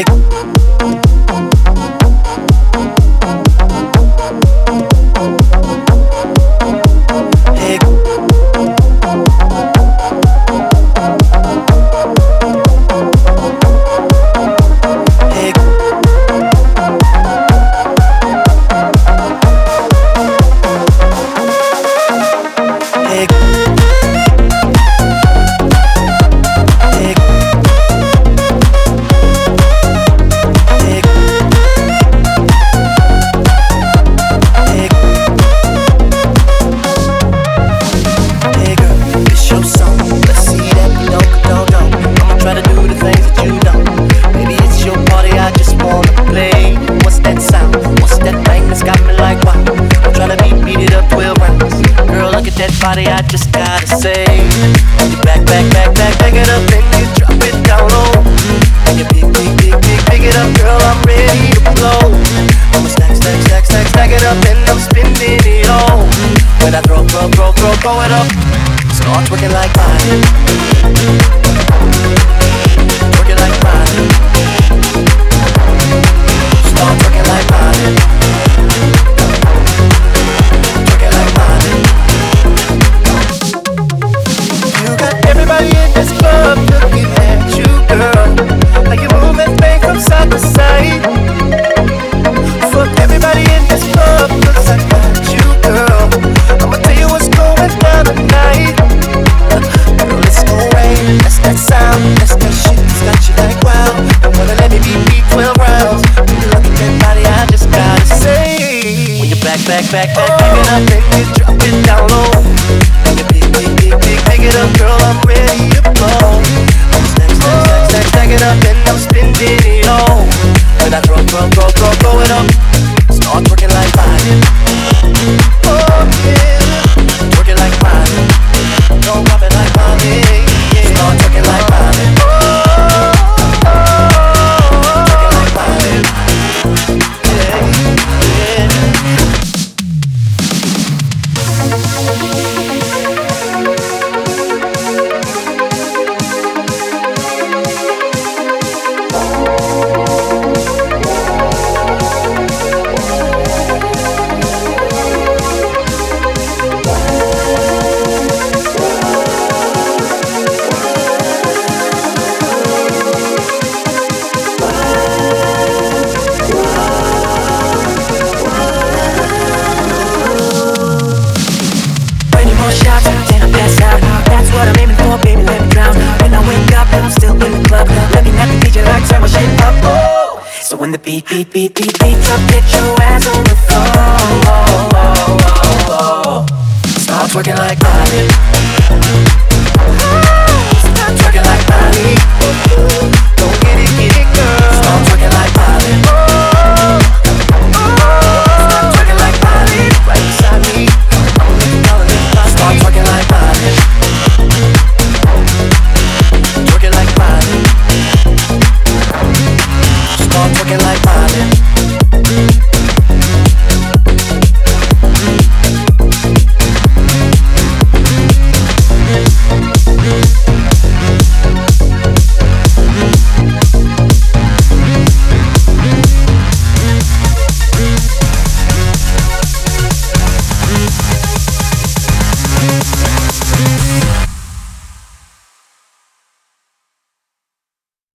Nick. Say. You back, back, back, back, back it up, and you drop it down low. And you pick, pick, pick, pick, pick it up, girl, I'm ready to blow. I'ma stack, stack, stack, stack, stack it up, and I'm spinning it all. When I throw, throw, throw, throw, throw it up, start twerking like Miley. Back, back, back, back, back it up and you drop it down low. Pick, pick, pick, pick, pick it up, girl. I'm ready up, in the club. Looking at the DJ like my shit up. Oh. So when the beat, beat, beat, beat, beat drop, get your ass on the floor.